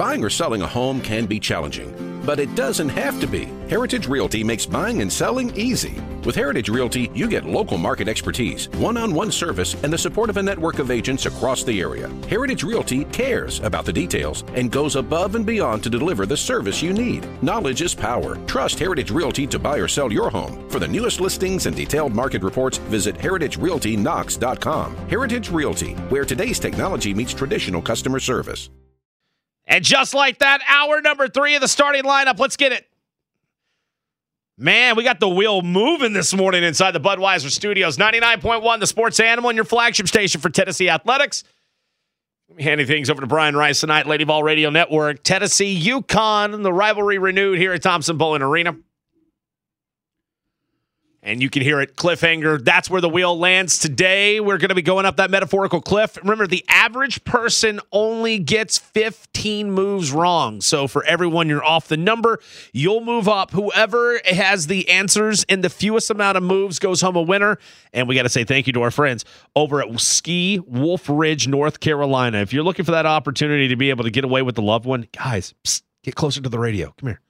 Buying or selling a home can be challenging, but it doesn't have to be. Heritage Realty makes buying and selling easy. With Heritage Realty, you get local market expertise, one on one service, and the support of a network of agents across the area. Heritage Realty cares about the details and goes above and beyond to deliver the service you need. Knowledge is power. Trust Heritage Realty to buy or sell your home. For the newest listings and detailed market reports, visit heritagerealtyknox.com. Heritage Realty, where today's technology meets traditional customer service. And just like that, hour number three of the starting lineup. Let's get it. Man, we got the wheel moving this morning inside the Budweiser Studios. 99.1, the sports animal, and your flagship station for Tennessee Athletics. Handing things over to Brian Rice tonight, Lady Vol Radio Network. Tennessee, UConn, the rivalry renewed here at Thompson Boling Arena. And you can hear it cliffhanger. That's where the wheel lands today. We're going to be going up that metaphorical cliff. Remember, the average person only gets 15 moves wrong. So for everyone, you're off the number. You'll move up. Whoever has the answers in the fewest amount of moves goes home a winner. And we got to say thank you to our friends over at Ski Wolf Ridge, North Carolina. If you're looking for that opportunity to be able to get away with the loved one, guys, psst, get closer to the radio. Come here.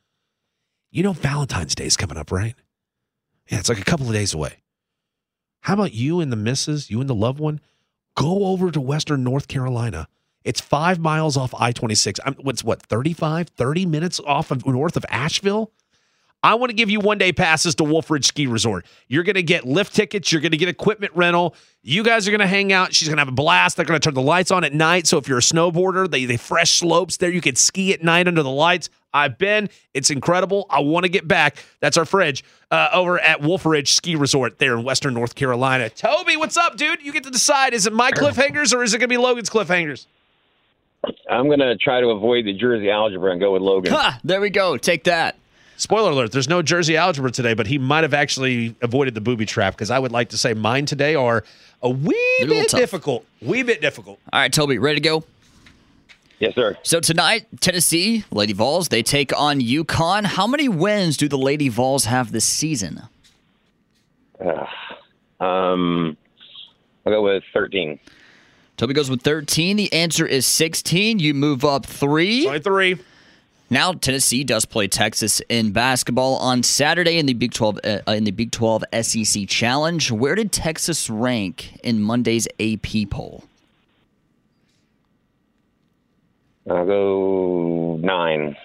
You know Valentine's Day is coming up, right? Yeah, it's like a couple of days away. How about you and the missus, you and the loved one, go over to Western North Carolina. It's five miles off I 26. What's what, 35, 30 minutes off of north of Asheville? I want to give you one day passes to Wolf Ridge Ski Resort. You're going to get lift tickets. You're going to get equipment rental. You guys are going to hang out. She's going to have a blast. They're going to turn the lights on at night. So if you're a snowboarder, they, they fresh slopes there. You can ski at night under the lights. I've been. It's incredible. I want to get back. That's our fridge uh, over at Wolf Ridge Ski Resort there in Western North Carolina. Toby, what's up, dude? You get to decide. Is it my cliffhangers or is it going to be Logan's cliffhangers? I'm going to try to avoid the Jersey algebra and go with Logan. Ha! There we go. Take that. Spoiler alert, there's no Jersey algebra today, but he might have actually avoided the booby trap because I would like to say mine today are a wee They're a bit difficult. Wee bit difficult. All right, Toby, ready to go? Yes, sir. So tonight, Tennessee, Lady Vols, they take on UConn. How many wins do the Lady Vols have this season? Um, I'll go with 13. Toby goes with 13. The answer is 16. You move up three. 23. Now Tennessee does play Texas in basketball on Saturday in the Big 12 uh, in the Big 12 SEC Challenge. Where did Texas rank in Monday's AP poll? I'll go nine.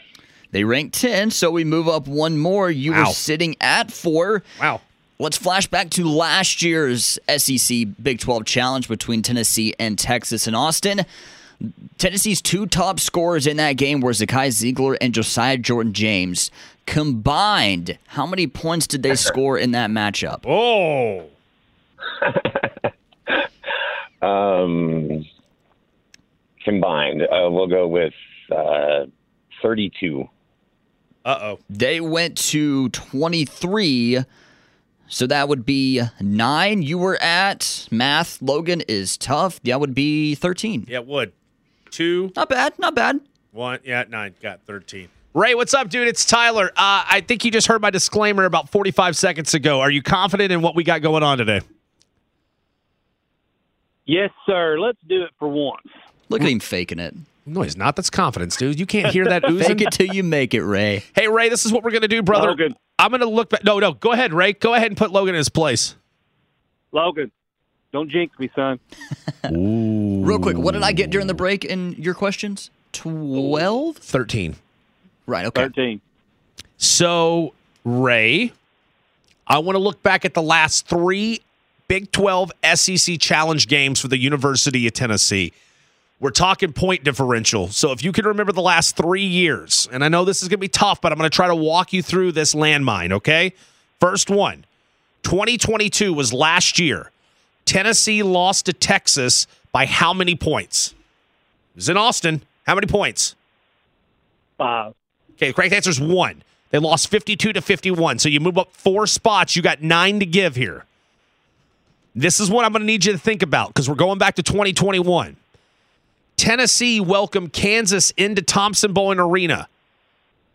They ranked 10, so we move up one more. You Wow. were sitting at 4. Wow. Let's flash back to last year's SEC Big 12 Challenge between Tennessee and Texas in Austin. Tennessee's two top scorers in that game were Zakai Zeigler and Josiah Jordan James. Combined, how many points did they score in that matchup? Oh. Um, combined, uh, we'll go with uh, 32. Uh oh. They went to 23. So that would be nine. You were at math. Logan is tough. That would be 13. Yeah, it would. Two, Not bad. Not bad. one, yeah, nine. Got 13. Ray, what's up, dude? It's Tyler. Uh, I think you just heard my disclaimer about 45 seconds ago. Are you confident in what we got going on today? Yes, sir. Let's do it for once. Look at him faking it. No, he's not. That's confidence, dude. You can't hear that oozing. Fake it till you make it, Ray. Hey, Ray, this is what we're going to do, brother. Logan. I'm going to look back. No, no, go ahead, Ray. Go ahead and put Logan in his place. Logan, don't jinx me, son. Real quick, what did I get during the break in your questions? 12? 13. Right, okay. 13. So, Ray, I want to look back at the last three Big 12 SEC challenge games for the University of Tennessee. We're talking point differential. So, if you can remember the last three years, and I know this is going to be tough, but I'm going to try to walk you through this landmine, okay? First one 2022 was last year. Tennessee lost to Texas by how many points? It was in Austin. How many points? Five. Okay, the correct answer is one. They lost 52 to 51. So you move up four spots. You got nine to give here. This is what I'm going to need you to think about because we're going back to 2021. Tennessee welcomed Kansas into Thompson Boling Arena.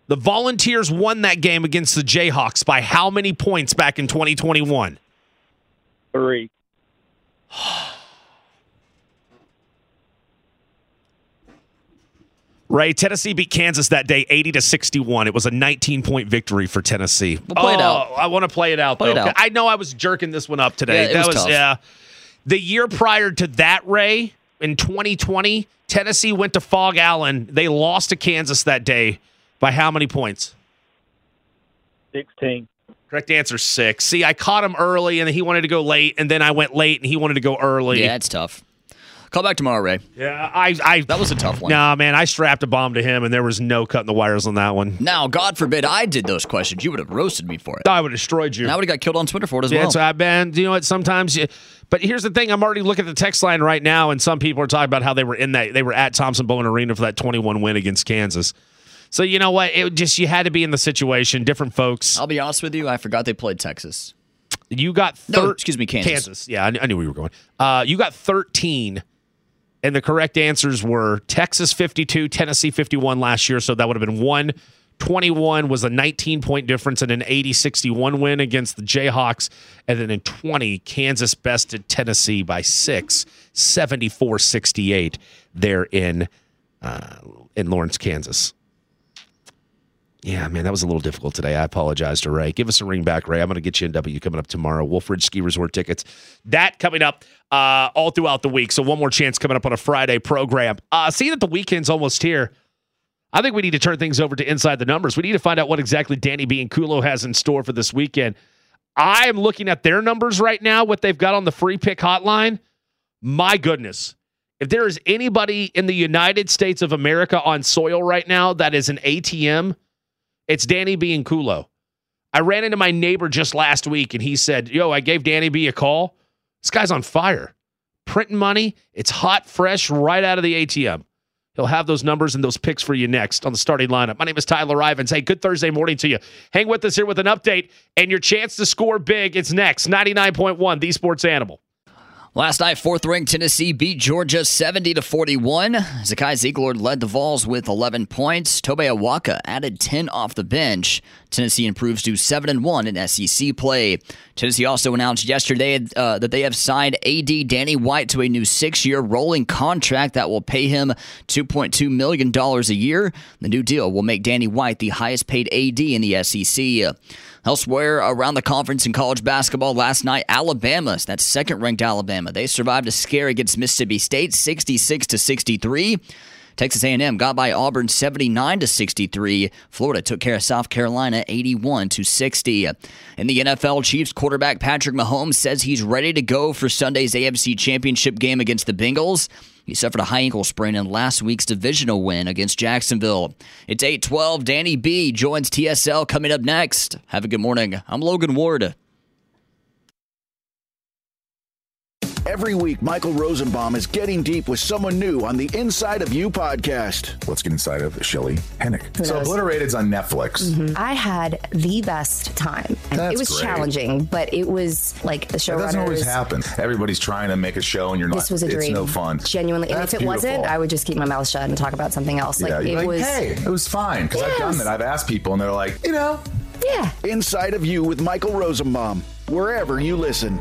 The Volunteers won that game against the Jayhawks by how many points back in 2021? Three. Ray, Tennessee beat Kansas that day 80 to 61. It was a 19 point victory for Tennessee. We'll play it Oh, out. I want to play it out, Play though. it out. I know I was jerking this one up today. Yeah, it that was tough. yeah. The year prior to that, Ray, in 2020, Tennessee went to Phog Allen. They lost to Kansas that day by how many points? 16. Correct answer six. See, I caught him early and he wanted to go late, and then I went late and he wanted to go early. Yeah, it's tough. Call back tomorrow, Ray. Yeah, I, I That was a tough one. Nah, man, I strapped a bomb to him, and there was no cutting the wires on that one. Now, God forbid I did those questions. You would have roasted me for it. I would have destroyed you. And I would have got killed on Twitter for it as Yeah, well. so I've been, you know what, sometimes you, but here's the thing, I'm already looking at the text line right now, and some people are talking about how they were in that, they were at Thompson Boling Arena for that 21 win against Kansas. So, you know what, it just, you had to be in the situation, different folks. I'll be honest with you, I forgot they played Texas. You got No, excuse me, Kansas. Kansas. Yeah, I, kn- I knew where you were going. Uh, you got 13, and the correct answers were Texas 52, Tennessee 51 last year. So that would have been one. 21 was a 19 point difference and an 80 61 win against the Jayhawks. And then in 20, Kansas bested Tennessee by six, 74 68 there in, uh, in Lawrence, Kansas. Yeah, man, that was a little difficult today. I apologize to Ray. Give us a ring back, Ray. I'm going to get you in W coming up tomorrow. Wolf Ridge Ski Resort tickets. That coming up uh, all throughout the week. So one more chance coming up on a Friday program. Uh, seeing that the weekend's almost here, I think we need to turn things over to Inside the Numbers. We need to find out what exactly Danny B and Kulo has in store for this weekend. I am looking at their numbers right now, what they've got on the free pick hotline. My goodness. If there is anybody in the United States of America on soil right now that is an ATM, it's Danny B and Kulo. I ran into my neighbor just last week and he said, Yo, I gave Danny B a call. This guy's on fire. Printing money. It's hot, fresh, right out of the ATM. He'll have those numbers and those picks for you next on the starting lineup. My name is Tyler Ivans. Hey, good Thursday morning to you. Hang with us here with an update and your chance to score big. It's next. 99.1, the sports animal. Last night, fourth ranked Tennessee beat Georgia 70 to 41. Zakai Zeigler led the Vols with 11 points. Tobe Awaka added 10 off the bench. Tennessee improves to 7 and 1 in SEC play. Tennessee also announced yesterday uh, that they have signed AD Danny White to a new six year rolling contract that will pay him $2.2 million a year. The new deal will make Danny White the highest paid AD in the SEC. Elsewhere around the conference in college basketball last night, Alabama, that's second ranked Alabama. They survived a scare against Mississippi State 66 to 63. Texas A&M got by Auburn 79 to 63. Florida took care of South Carolina 81 to 60. In the NFL, Chiefs quarterback Patrick Mahomes says he's ready to go for Sunday's AFC Championship game against the Bengals. He suffered a high ankle sprain in last week's divisional win against Jacksonville. It's 8-12. Danny B joins TSL coming up next. Have a good morning. I'm Logan Ward. Every week, Michael Rosenbaum is getting deep with someone new on the Inside of You podcast. Let's get inside of Shelley Hennig. Who So knows? Obliterated's on Netflix. Mm-hmm. I had the best time. That's it was great. challenging, but it was like the show. That doesn't always happen. Everybody's trying to make a show, and you're not. This was a it's dream. no fun. Genuinely. And if it wasn't. I would just keep my mouth shut and talk about something else. Like yeah, it you're like, was hey, it was fine because I've done Yes. that. I've asked people, and they're like, you know, Yeah. Inside of You with Michael Rosenbaum, wherever you listen.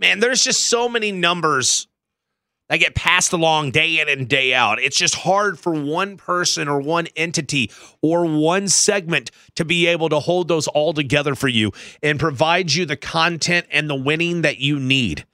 Man, there's just so many numbers that get passed along day in and day out. It's just hard for one person or one entity or one segment to be able to hold those all together for you and provide you the content and the winning that you need.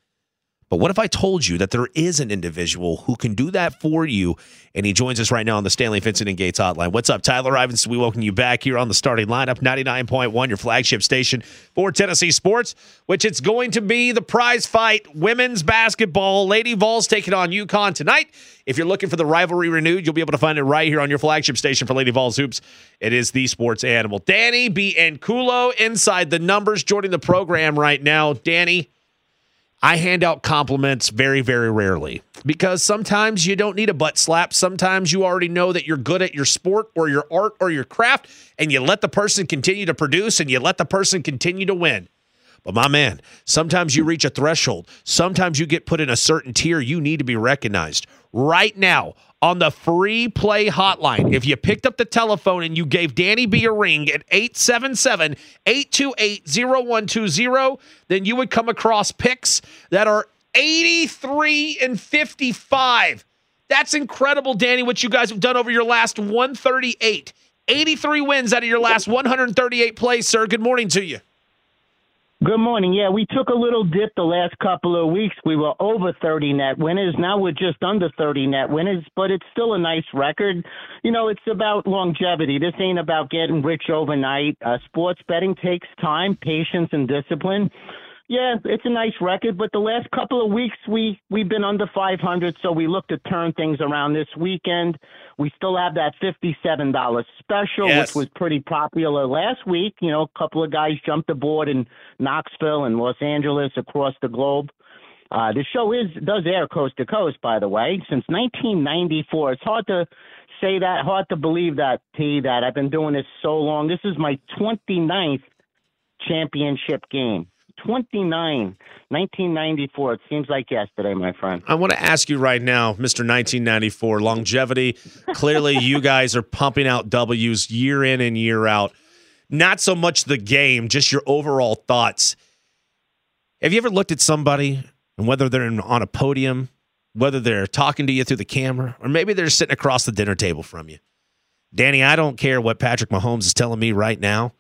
But what if I told you that there is an individual who can do that for you? And he joins us right now on the Stanley Vincent and Gates hotline. What's up, Tyler Ivinson? We welcome you back here on the starting lineup, 99.1, your flagship station for Tennessee sports, which it's going to be the prize fight, women's basketball. Lady Vols taking on UConn tonight. If you're looking for the rivalry renewed, you'll be able to find it right here on your flagship station for Lady Vols Hoops. It is the sports animal. Danny B. and Kulo inside the numbers, joining the program right now. Danny, I hand out compliments very, very rarely because sometimes you don't need a butt slap. Sometimes you already know that you're good at your sport or your art or your craft, and you let the person continue to produce and you let the person continue to win. But my man, sometimes you reach a threshold. Sometimes you get put in a certain tier. You need to be recognized. Right now, on the free play hotline, if you picked up the telephone and you gave Danny B a ring at 877 828 0120, then you would come across picks that are 83 and 55. That's incredible, Danny, what you guys have done over your last 138. 83 wins out of your last 138 plays, sir. Good morning to you. Good morning. Yeah, we took a little dip the last couple of weeks. We were over 30 net winners. Now we're just under 30 net winners, but it's still a nice record. You know, it's about longevity. This ain't about getting rich overnight. Uh, sports betting takes time, patience, and discipline. Yeah, it's a nice record, but the last couple of weeks we we've been under 500, so we look to turn things around this weekend. We still have that $57 special, Yes. which was pretty popular last week. You know, a couple of guys jumped aboard in Knoxville and Los Angeles across the globe. Uh, the show is does air coast to coast, by the way, since 1994. It's hard to say that, hard to believe that, T. That I've been doing this so long. This is my 29th championship game. 29, 1994. It seems like yesterday, my friend. I want to ask you right now, Mr. 1994, longevity. Clearly, you guys are pumping out W's year in and year out. Not so much the game, just your overall thoughts. Have you ever looked at somebody and whether they're in, on a podium, whether they're talking to you through the camera, or maybe they're sitting across the dinner table from you? Danny, I don't care what Patrick Mahomes is telling me right now.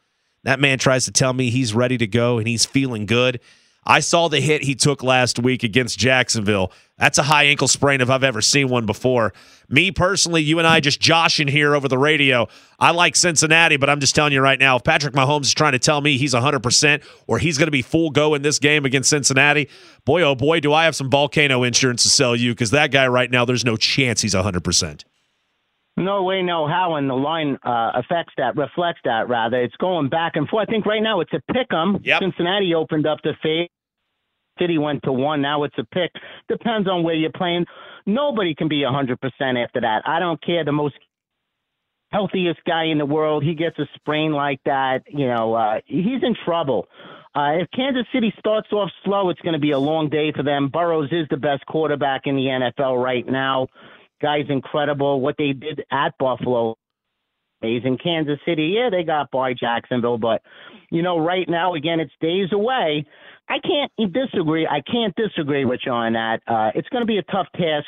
That man tries to tell me he's ready to go and he's feeling good. I saw the hit he took last week against Jacksonville. That's a high ankle sprain if I've ever seen one before. Me personally, you and I just joshing here over the radio. I like Cincinnati, but I'm just telling you right now, if Patrick Mahomes is trying to tell me he's 100% or he's going to be full go in this game against Cincinnati, boy, oh boy, do I have some volcano insurance to sell you because that guy right now, there's no chance he's 100%. No way, no how, and the line uh, affects that, reflects that. Rather, it's going back and forth. I think right now it's a pick 'em. Yep. Cincinnati opened up the fade. City went to one. Now it's a pick. Depends on where you're playing. Nobody can be 100% after that. I don't care. The most healthiest guy in the world, he gets a sprain like that. You know, uh, he's in trouble. Uh, if Kansas City starts off slow, it's going to be a long day for them. Burrows is the best quarterback in the NFL right now. Guy's incredible. What they did at Buffalo, amazing. Kansas City, yeah, they got by Jacksonville, but you know, right now, again, it's days away. I can't disagree. I can't disagree with you on that. Uh, it's going to be a tough task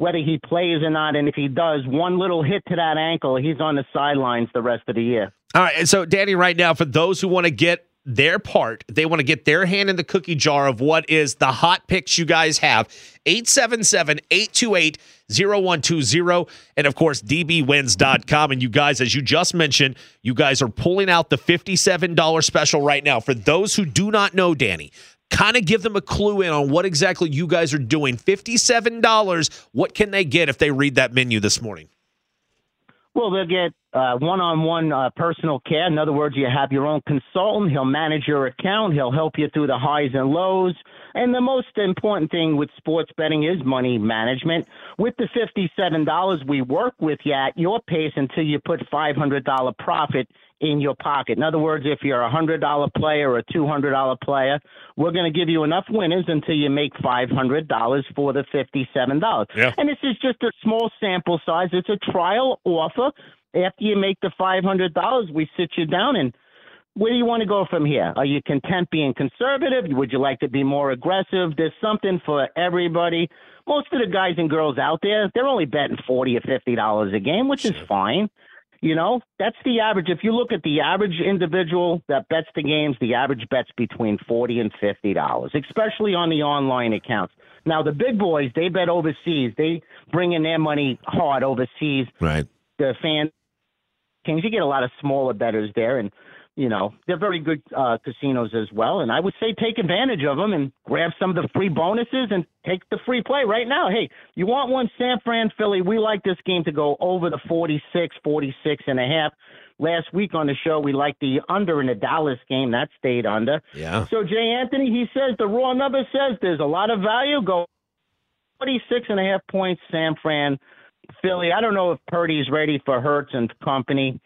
whether he plays or not, and if he does, one little hit to that ankle, he's on the sidelines the rest of the year. All right. So, Danny, right now, for those who want to get their part, they want to get their hand in the cookie jar of what is the hot picks you guys have 877 828 0120. And of course, dbwins.com. And you guys, as you just mentioned, you guys are pulling out the $57 special right now. For those who do not know, Danny, kind of give them a clue in on what exactly you guys are doing. $57. What can they get if they read that menu this morning? Well, they'll get uh, one-on-one uh, personal care. In other words, you have your own consultant. He'll manage your account. He'll help you through the highs and lows. And the most important thing with sports betting is money management. With the fifty-seven dollars, we work with you at your pace until you put five hundred dollar profit in your pocket. In other words, if you're a hundred dollar player or a two hundred dollar player, we're going to give you enough winners until you make five hundred dollars for the fifty-seven dollars. Yeah. And this is just a small sample size. It's a trial offer. After you make the five hundred dollars, we sit you down and where do you want to go from here? Are you content being conservative? Would you like to be more aggressive? There's something for everybody. Most of the guys and girls out there, they're only betting forty or fifty dollars a game, which is fine. You know, that's the average. If you look at the average individual that bets the games, the average bets between forty and fifty dollars, especially on the online accounts. Now the big boys, they bet overseas. They bring in their money hard overseas. Right. The fan kings, you get a lot of smaller bettors there, and you know they're very good uh, casinos as well. And I would say take advantage of them and grab some of the free bonuses and take the free play right now. Hey, you want one San Fran Philly? We like this game to go over the 46, 46 and a half. last week on the show we liked the under in the Dallas game that stayed under. Yeah. So Jay Anthony, he says the raw number says there's a lot of value. Go 46 and a half points, San Fran, Philly. I don't know if Purdy's ready for Hurts and company.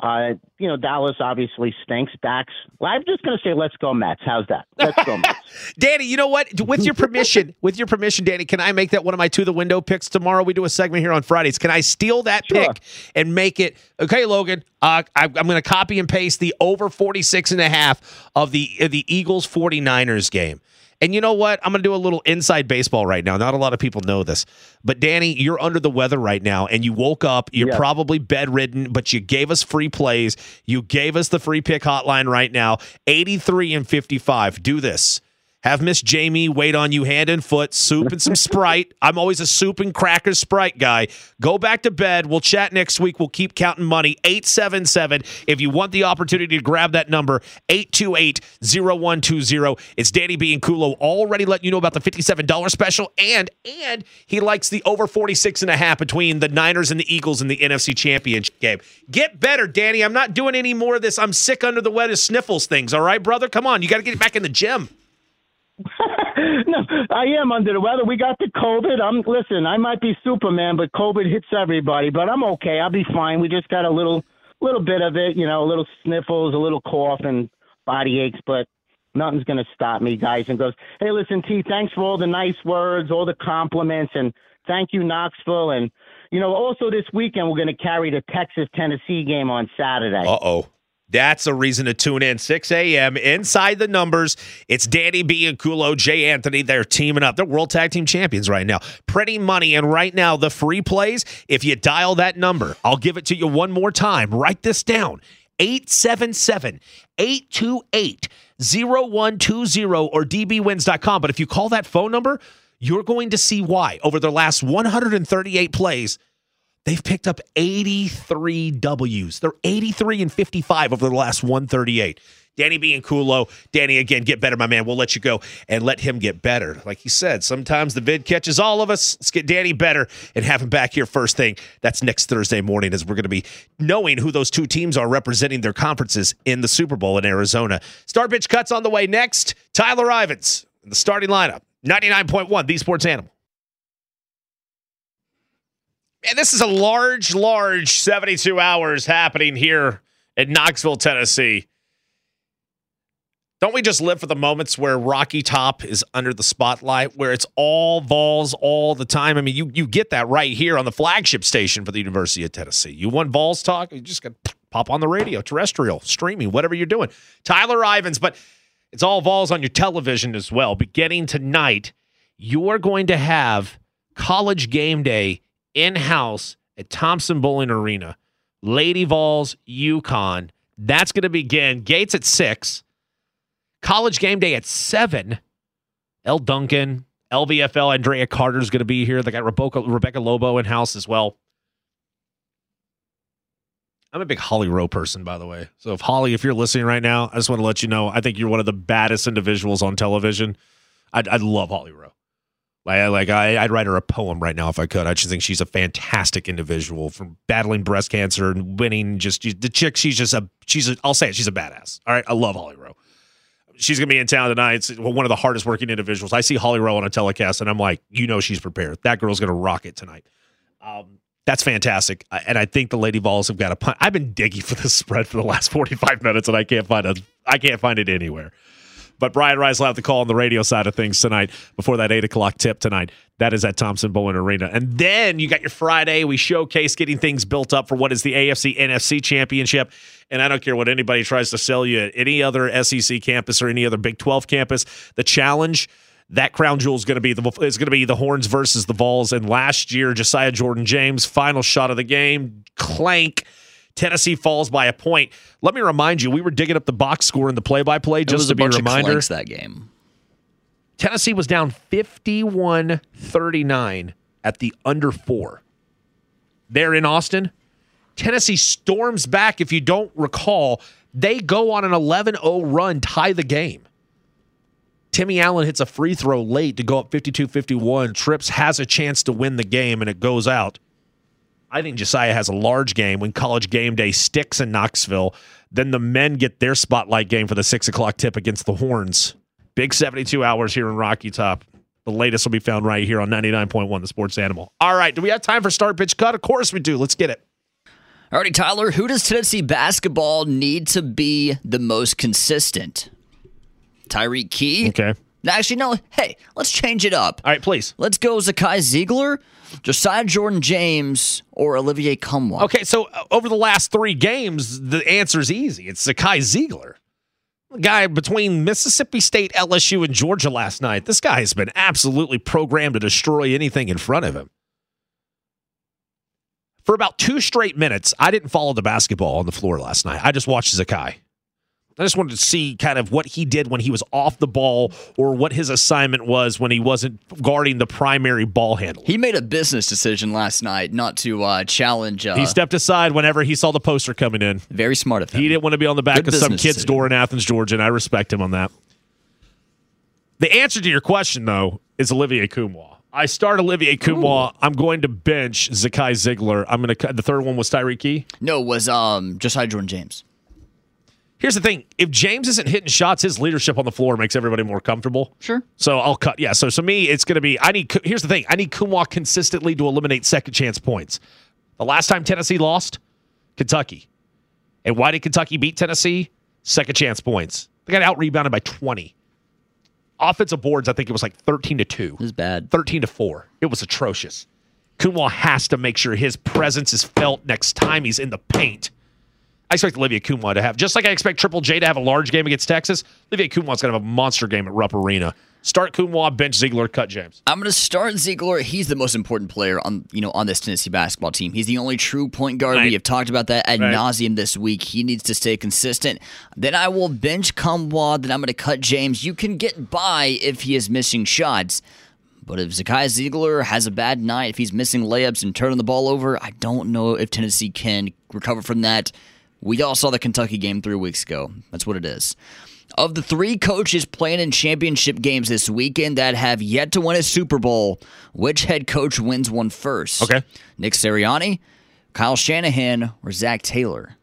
Uh, you know, Dallas obviously stinks. Dax. Well, I'm just going to say, let's go Mets. How's that? Let's go Mets. Danny, you know what? With your permission, with your permission, Danny, can I make that one of my to the window picks tomorrow? We do a segment here on Fridays. Can I steal that Sure. pick and make it okay, Logan? Uh, I, I'm going to copy and paste the over 46 and a half of the of the Eagles 49ers game. And you know what? I'm going to do a little inside baseball right now. Not a lot of people know this, but Danny, you're under the weather right now, and you woke up. You're Yes. probably bedridden, but you gave us free plays. You gave us the free pick hotline right now. 83 and 55. Do this. Have Miss Jamie wait on you hand and foot, soup and some Sprite. I'm always a soup and crackers Sprite guy. Go back to bed. We'll chat next week. We'll keep counting money. 877. If you want the opportunity to grab that number, 828 0120. It's Danny B and Kulo already letting you know about the $57 special. And and he likes the over 46 and a half between the Niners and the Eagles in the NFC Championship game. Get better, Danny. I'm not doing any more of this. I'm sick under the weather sniffles things. All right, brother? Come on. You got to get back in the gym. no, I am under the weather. We got the COVID. I'm listen. I might be Superman, but COVID hits everybody. But I'm okay. I'll be fine. We just got a little, little bit of it. You know, a little sniffles, a little cough, and body aches. But nothing's gonna stop me, guys. And goes, hey, listen, T. Thanks for all the nice words, all the compliments, and thank you, Knoxville. And you know, also this weekend we're gonna carry the Texas Tennessee game on Saturday. Uh oh. That's a reason to tune in. 6 a.m. Inside the numbers. It's Danny B and Kulo, Jay Anthony. They're teaming up. They're World Tag Team Champions right now. Pretty money. And right now, the free plays, if you dial that number, I'll give it to you one more time. Write this down 877 828 0120 or dbwins.com. But if you call that phone number, you're going to see why. Over the last 138 plays, They've picked up 83 W's. They're 83 and 55 over the last 138. Danny being Kulo. Danny, again, get better, my man. We'll let you go and let him get better. Like he said, sometimes the vid catches all of us. Let's get Danny better and have him back here first thing. That's next Thursday morning as we're going to be knowing who those two teams are representing their conferences in the Super Bowl in Arizona. Star pitch cuts on the way next. Tyler Ivins, in the starting lineup. 99.1, the sports animal. And this is a large, large 72 hours happening here in Knoxville, Tennessee. Don't we just live for the moments where Rocky Top is under the spotlight, where it's all Vols all the time? I mean, you you get that right here on the flagship station for the University of Tennessee. You want Vols talk? You just got pop on the radio, terrestrial, streaming, whatever you're doing. Tyler Ivins, but it's all Vols on your television as well. Beginning tonight, you're going to have college game day in house at Thompson Boling Arena. Lady Vols, UConn. That's going to begin. Gates at six. College game day at seven. Elle Duncan, LVFL, Andraya Carter's going to be here. They got Rebecca, Rebecca Lobo in house as well. I'm a big Holly Rowe person, by the way. So if Holly, if you're listening right now, I just want to let you know I think you're one of the baddest individuals on television. I'd, I'd love Holly Rowe. Like, like I, I'd write her a poem right now if I could. I just think she's a fantastic individual from battling breast cancer and winning. Just the chick, she's just a she's. I'll say it, she's a badass. All right, I love Holly Rowe. She's gonna be in town tonight. It's one of the hardest working individuals. I see Holly Rowe on a telecast, and I'm like, you know, she's prepared. That girl's gonna rock it tonight. Um, that's fantastic, and I think the Lady Vols have got a. Pun- I've been digging for this spread for the last 45 minutes, and I can't find a. I can't find it anywhere. But Brian Rice will have the call on the radio side of things tonight before that eight o'clock tip tonight. That is at Thompson Boling Arena. And then you got your Friday. We showcase getting things built up for what is the AFC NFC championship. And I don't care what anybody tries to sell you at any other SEC campus or any other Big 12 campus. The challenge. That crown jewel is going to be the is going to be the Horns versus the Vols. And last year, Josiah Jordan James, final shot of the game, clank. Tennessee falls by a point. Let me remind you, we were digging up the box score in the play-by-play It was just a to be a reminder. that game. Tennessee was down 51 39 at the under four. There in Austin, Tennessee storms back. If you don't recall, they go on an 11 0 run, tie the game. Timmy Allen hits a free throw late to go up 52 51. Trips has a chance to win the game, and it goes out. I think Josiah has a large game when college game day sticks in Knoxville. Then the men get their spotlight game for the six o'clock tip against the Horns. Big 72 hours here in Rocky Top. The latest will be found right here on 99.1 The Sports Animal. All right. Do we have time for start pitch cut? Of course we do. Let's get it. Alrighty, Tyler, who does Tennessee basketball need to be the most consistent? Tyreke Key? Okay. Actually, no. Hey, let's change it up. All right, please. Let's go Zakai Zeigler, Josiah Jordan James, or Olivier Nkamhoua. Okay, so uh, over the last three games, the answer is easy. It's Zakai Zeigler. The guy between Mississippi State, LSU, and Georgia last night. This guy has been absolutely programmed to destroy anything in front of him. For about two straight minutes, I didn't follow the basketball on the floor last night. I just watched Zakai. I just wanted to see kind of what he did when he was off the ball or what his assignment was when he wasn't guarding the primary ball handle. He made a business decision last night not to uh, challenge. Uh, he stepped aside whenever he saw the poster coming in. Very smart of him. He didn't want to be on the back Good of some kid's decision. door in Athens, Georgia, and I respect him on that. The answer to your question, though, is Olivier Nkamhoua. I start Olivier Nkamhoua. I'm going to bench Zakai Zeigler. I'm going to cut. The third one was Tyreke Key. No, it was um, Josiah Jordan James. Here's the thing: if James isn't hitting shots, his leadership on the floor makes everybody more comfortable. Sure. So I'll cut. Yeah. So to me, it's going to be. I need. Here's the thing: I need Nkamhoua consistently to eliminate second chance points. The last time Tennessee lost, Kentucky, and why did Kentucky beat Tennessee? Second chance points. They got out rebounded by 20. Offensive boards, I think it was like 13 to 2. It was bad. 13 to 4. It was atrocious. Nkamhoua has to make sure his presence is felt next time he's in the paint. I expect Olivier Nkamhoua to have, just like I expect Triple J to have a large game against Texas, Olivier Nkamhoua's going to have a monster game at Rupp Arena. Start Nkamhoua, bench Zeigler, cut James. I'm going to start Zeigler. He's the most important player on you know on this Tennessee basketball team. He's the only true point guard. Right. We have talked about that ad Right. nauseum this week. He needs to stay consistent. Then I will bench Nkamhoua. Then I'm going to cut James. You can get by if he is missing shots. But if Zakai Zeigler has a bad night, if he's missing layups and turning the ball over, I don't know if Tennessee can recover from that. We all saw the Kentucky game three weeks ago. That's what it is. Of the three coaches playing in championship games this weekend that have yet to win a Super Bowl, which head coach wins one first? Okay. Nick Sirianni, Kyle Shanahan, or Zac Taylor?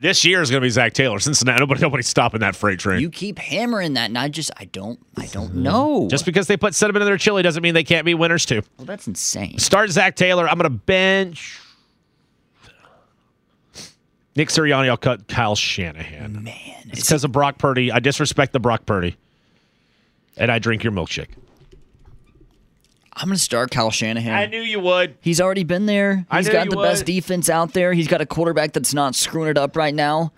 This year is going to be Zac Taylor. Cincinnati, nobody, nobody's stopping that freight train. You keep hammering that, and I just, I don't, I don't know. just because they put cinnamon in their chili doesn't mean they can't be winners too. well, that's insane. Start Zac Taylor. I'm going to bench Nick Sirianni. I'll cut Kyle Shanahan. Man, It's because of Brock Purdy. I disrespect the Brock Purdy. And I drink your milkshake. I'm going to start Kyle Shanahan. I knew you would. He's already been there. I He's knew got you the best defense out there. He's got a quarterback that's not screwing it up right now.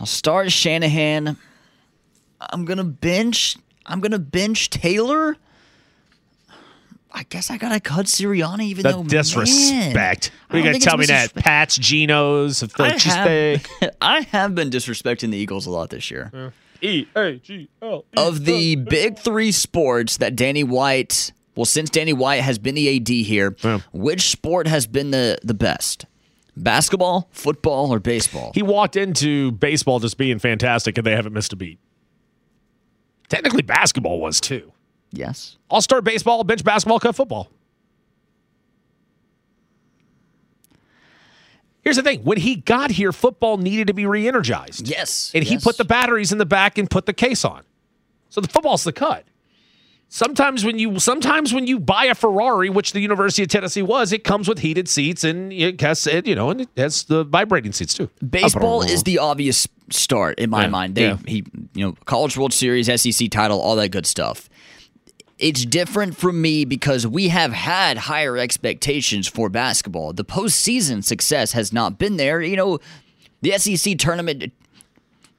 I'll start Shanahan. I'm gonna bench. I'm gonna bench Taylor. I guess I gotta cut Sirianni, even The though disrespect. Man, Are I you don't going to tell me that? Pat's, Geno's, Phil I have, I have been disrespecting the Eagles a lot this year. E A G L. Of the big three sports that Danny White, well, since Danny White has been the AD here, Yeah. which sport has been the, the best? Basketball, football, or baseball? He walked into baseball just being fantastic, and they haven't missed a beat. Technically, basketball was too. Yes. I'll start baseball, bench basketball, cut football. Here's the thing: when he got here, football needed to be re-energized. Yes. and he put the batteries in the back and put the case on. So the football's the cut. Sometimes when you sometimes when you buy a Ferrari, which the University of Tennessee was, it comes with heated seats and it has it, you know, and it has the vibrating seats too. Baseball is the obvious start in my Yeah, mind. They, yeah. he, you know, College World Series, SEC title, all that good stuff. It's different for me because we have had higher expectations for basketball. The postseason success has not been there. You know, the SEC tournament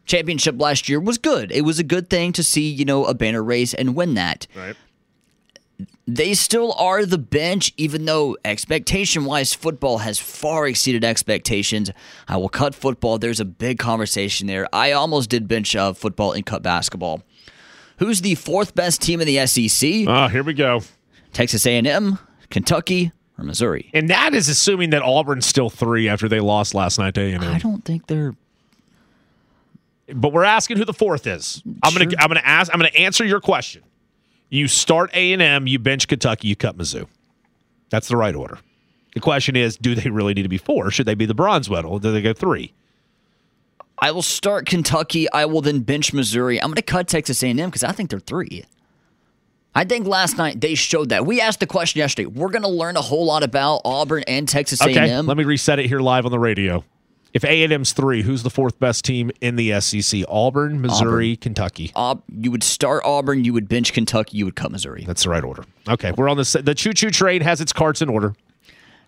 championship last year was good. It was a good thing to see, you know, a banner race and win that. right. They still are the bench, even though expectation wise, football has far exceeded expectations. I will cut football. There's a big conversation there. I almost did bench uh, football and cut basketball. Who's the fourth best team in the SEC? Oh, ah, here we go. Texas A&M, Kentucky, or Missouri? And that is assuming that Auburn's still three after they lost last night to A&M. I don't think they're. But we're asking who the fourth is. I'm gonna I'm gonna ask I'm gonna answer your question. You start A and M, you bench Kentucky, you cut Mizzou. That's the right order. The question is, do they really need to be four? Should they be the bronze medal? Do they go three? I will start Kentucky. I will then bench Missouri. I'm going to cut Texas A&M because I think they're three. I think last night they showed that. We asked the question yesterday. We're going to learn a whole lot about Auburn and Texas Okay, A&M. let me reset it here live on the radio. If A&M's three, who's the fourth best team in the SEC? Auburn, Missouri, Kentucky. Aub- you would start Auburn. You would bench Kentucky. You would cut Missouri. That's the right order. Okay, we're on the the choo choo train has its carts in order.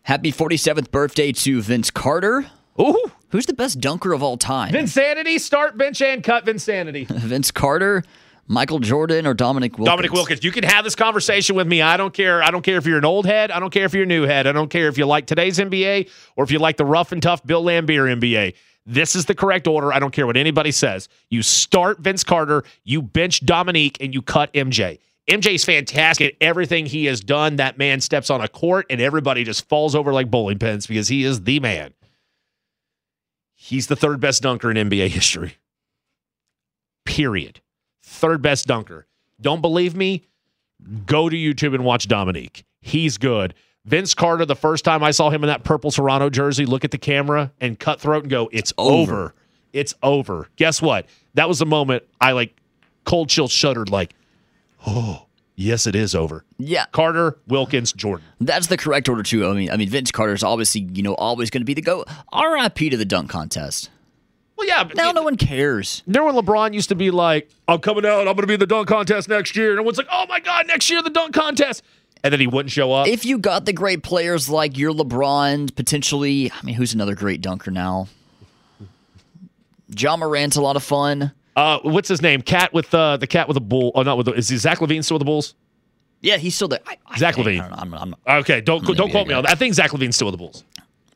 Happy 47th birthday to Vince Carter. Ooh, Who's the best dunker of all time? Vinsanity, start bench and cut Vinsanity. Vince Carter, Michael Jordan, or Dominique Wilkins? Dominique Wilkins, you can have this conversation with me. I don't care. I don't care if you're an old head. I don't care if you're a new head. I don't care if you like today's NBA or if you like the rough and tough Bill Laimbeer NBA. This is the correct order. I don't care what anybody says. You start Vince Carter, you bench Dominique, and you cut MJ. MJ's fantastic at everything he has done. That man steps on a court and everybody just falls over like bowling pins because he is the man. He's the third best dunker in NBA history. Period. Third best dunker. Don't believe me? Go to YouTube and watch Dominique. He's good. Vince Carter, the first time I saw him in that purple Toronto jersey, look at the camera and cutthroat and go, It's over. over. It's over. Guess what? That was the moment I like cold chill shuddered, like, oh, yes, it is over. Yeah, Carter, Wilkins, Jordan. that's the correct order too. I mean, I mean, Vince Carter's obviously you know always going to be the go. R.I.P. to the dunk contest. Well, yeah, but Now no one cares. Remember when LeBron used to be like, I'm coming out, I'm going to be in the dunk contest next year. And everyone's like, oh my God, next year, the dunk contest. And then he wouldn't show up. If you got the great players like your LeBron, potentially, I mean, who's another great dunker now? Ja Morant's a lot of fun. Uh, what's his name? Cat with uh, the cat with the bull. Oh, not with the. Is he Zach LaVine still with the Bulls? Yeah, he's still there. I, I Zach think- LaVine. I don't know, I'm- I'm- Okay, don't gonna don't be quote me on that. I think Zach LaVine's still with the Bulls.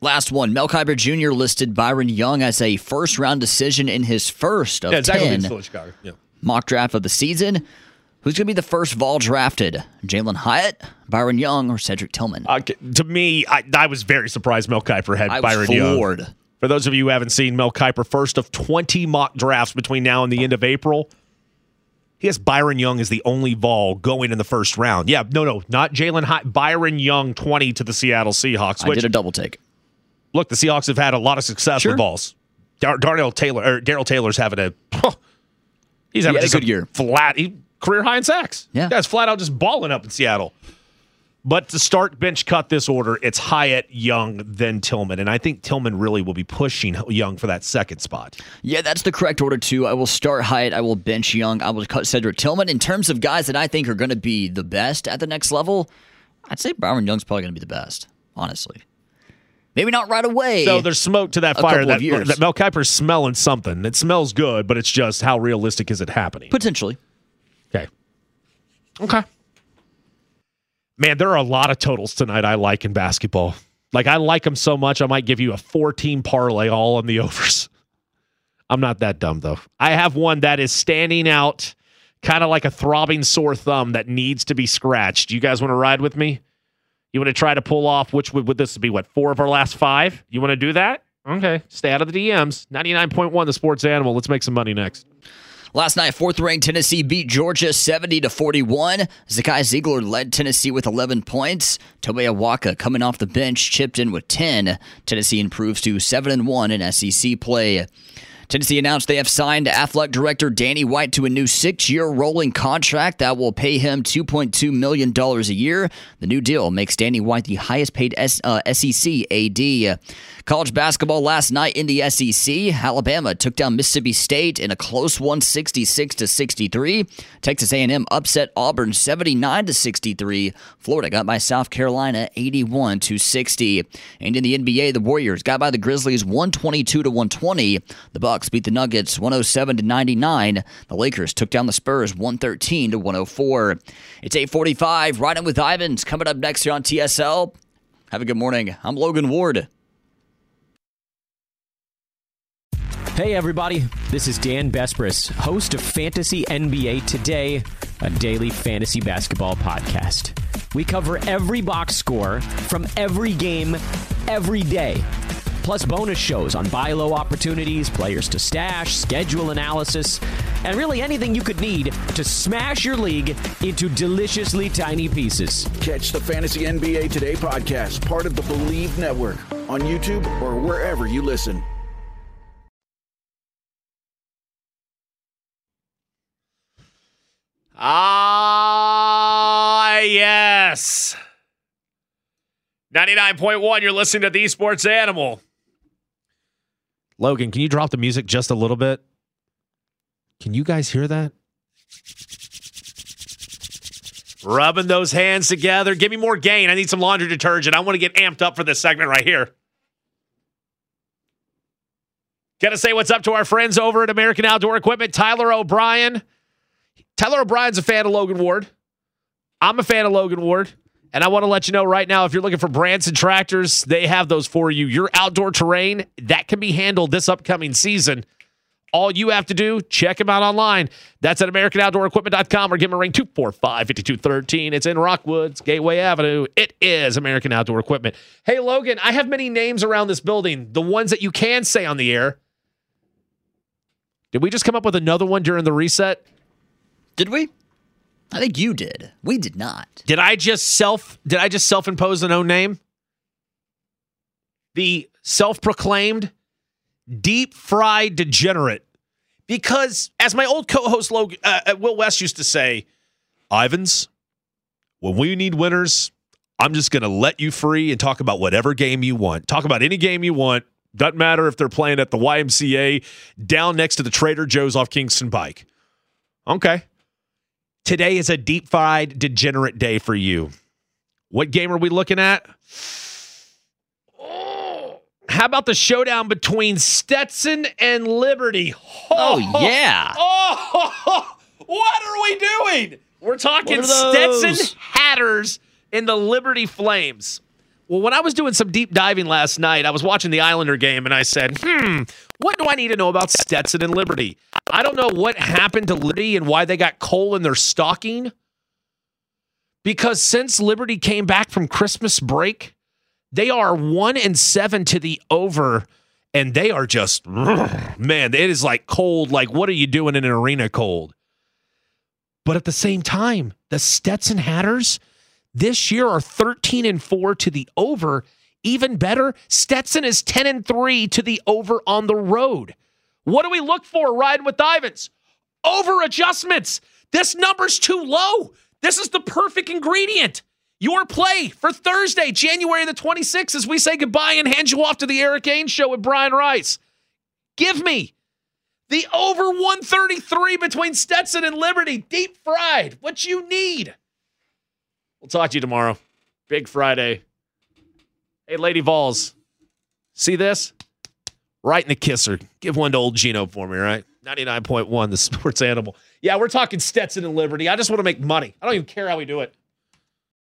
Last one. Mel Kiper Jr. listed Byron Young as a first round decision in his first of Yeah, Zach 10 still in Chicago. Yeah. mock draft of the season. Who's going to be the first Vol drafted? Jalen Hyatt, Byron Young, or Cedric Tillman? Okay, to me, I, I was very surprised Mel Kiper had I was Byron Young. For those of you who haven't seen Mel Kiper, first of 20 mock drafts between now and the end of April, he has Byron Young as the only Vol going in the first round. Yeah, no, no, not Jalen Hyatt. Byron Young, 20 to the Seattle Seahawks. I did a double take. look, the Seahawks have had a lot of success Sure. with balls. Dar- Darnell Taylor or Daryl Taylor's having a he's having had a good year. Flat he, career high in sacks. Yeah. guy's flat out just balling up in Seattle. But to start bench cut this order, it's Hyatt, Young, then Tillman, and I think Tillman really will be pushing Young for that second spot. Yeah, that's the correct order too. I will start Hyatt. I will bench Young. I will cut Cedric Tillman. In terms of guys that I think are going to be the best at the next level, I'd say Byron Young's probably going to be the best. Honestly, maybe not right away. So there's smoke to that fire. That, that Mel Kiper's smelling something. It smells good, but it's just how realistic is it happening? potentially. Okay. Okay. Man, there are a lot of totals tonight I like in basketball. Like I like them so much, I might give you a four-team parlay all on the overs. I'm not that dumb though. I have one that is standing out, kind of like a throbbing sore thumb that needs to be scratched. You guys want to ride with me? You want to try to pull off which would, would this be? What four of our last five? You want to do that? Okay, stay out of the DMs. 99.1 the sports animal. Let's make some money next. Last night, fourth ranked Tennessee beat Georgia 70 to 41. Zakai Zeigler led Tennessee with 11 points. Tobe Awaka coming off the bench chipped in with 10. Tennessee improves to 7 and 1 in SEC play. Tennessee announced they have signed athletic director Danny White to a new six year rolling contract that will pay him $2.2 million a year. The new deal makes Danny White the highest paid S- uh, SEC AD. College basketball last night in the SEC. Alabama took down Mississippi State in a close one, 66 to 63. Texas A&M upset Auburn 79 to 63. Florida got by South Carolina 81 to 60. And in the NBA, the Warriors got by the Grizzlies 122 to 120. The Bucks beat the Nuggets 107 to 99. The Lakers took down the Spurs 113 to 104. It's 8:45. Riding with Ivans coming up next here on TSL. Have a good morning. I'm Logan Ward. Hey, everybody. This is Dan Besbris, host of Fantasy NBA Today, a daily fantasy basketball podcast. We cover every box score from every game, every day. Plus, bonus shows on buy low opportunities, players to stash, schedule analysis, and really anything you could need to smash your league into deliciously tiny pieces. Catch the Fantasy NBA Today podcast, part of the Believe Network, on YouTube or wherever you listen. Ah, yes. 99.1, you're listening to the Esports Animal. Logan, can you drop the music just a little bit? Can you guys hear that? Rubbing those hands together. Give me more gain. I need some laundry detergent. I want to get amped up for this segment right here. Got to say what's up to our friends over at American Outdoor Equipment. Tyler O'Brien. Tyler O'Brien's a fan of Logan Ward. I'm a fan of Logan Ward. And I want to let you know right now if you're looking for Branson tractors, they have those for you. Your outdoor terrain, that can be handled this upcoming season. All you have to do, check them out online. That's at AmericanOutdoorEquipment.com or give them a ring 245 5213. It's in Rockwoods, Gateway Avenue. It is American Outdoor Equipment. Hey, Logan, I have many names around this building, the ones that you can say on the air. Did we just come up with another one during the reset? Did we? I think you did. We did not. Did I just self did I just self-impose an own name? The self-proclaimed deep fried degenerate. Because as my old co-host Logan, uh, Will West used to say, Ivans, when we need winners, I'm just going to let you free and talk about whatever game you want. Talk about any game you want. Doesn't matter if they're playing at the YMCA down next to the Trader Joe's off Kingston Pike. Okay. Today is a deep fried degenerate day for you. What game are we looking at? Oh, how about the showdown between Stetson and Liberty? Oh, yeah. Oh, what are we doing? We're talking What are those? Stetson Hatters and the Liberty Flames. Well, when I was doing some deep diving last night, I was watching the Islander game and I said, hmm, what do I need to know about Stetson and Liberty? I don't know what happened to Liberty and why they got coal in their stocking. Because since Liberty came back from Christmas break, they are one and seven to the over, and they are just, man, it is like cold. Like, what are you doing in an arena cold? But at the same time, the Stetson Hatters this year are 13 and 4 to the over. Even better, Stetson is 10 and 3 to the over on the road. What do we look for riding with Ivans? Over adjustments. This number's too low. This is the perfect ingredient. Your play for Thursday, January the 26th, as we say goodbye and hand you off to the Erik Ainge show with Brian Rice. Give me the over 133 between Stetson and Liberty, deep fried. What you need. We'll talk to you tomorrow. Big Friday. Hey, Lady Vols, see this? Right in the kisser. Give one to old Gino for me, right? 99.1, the sports animal. Yeah, we're talking Stetson and Liberty. I just want to make money. I don't even care how we do it.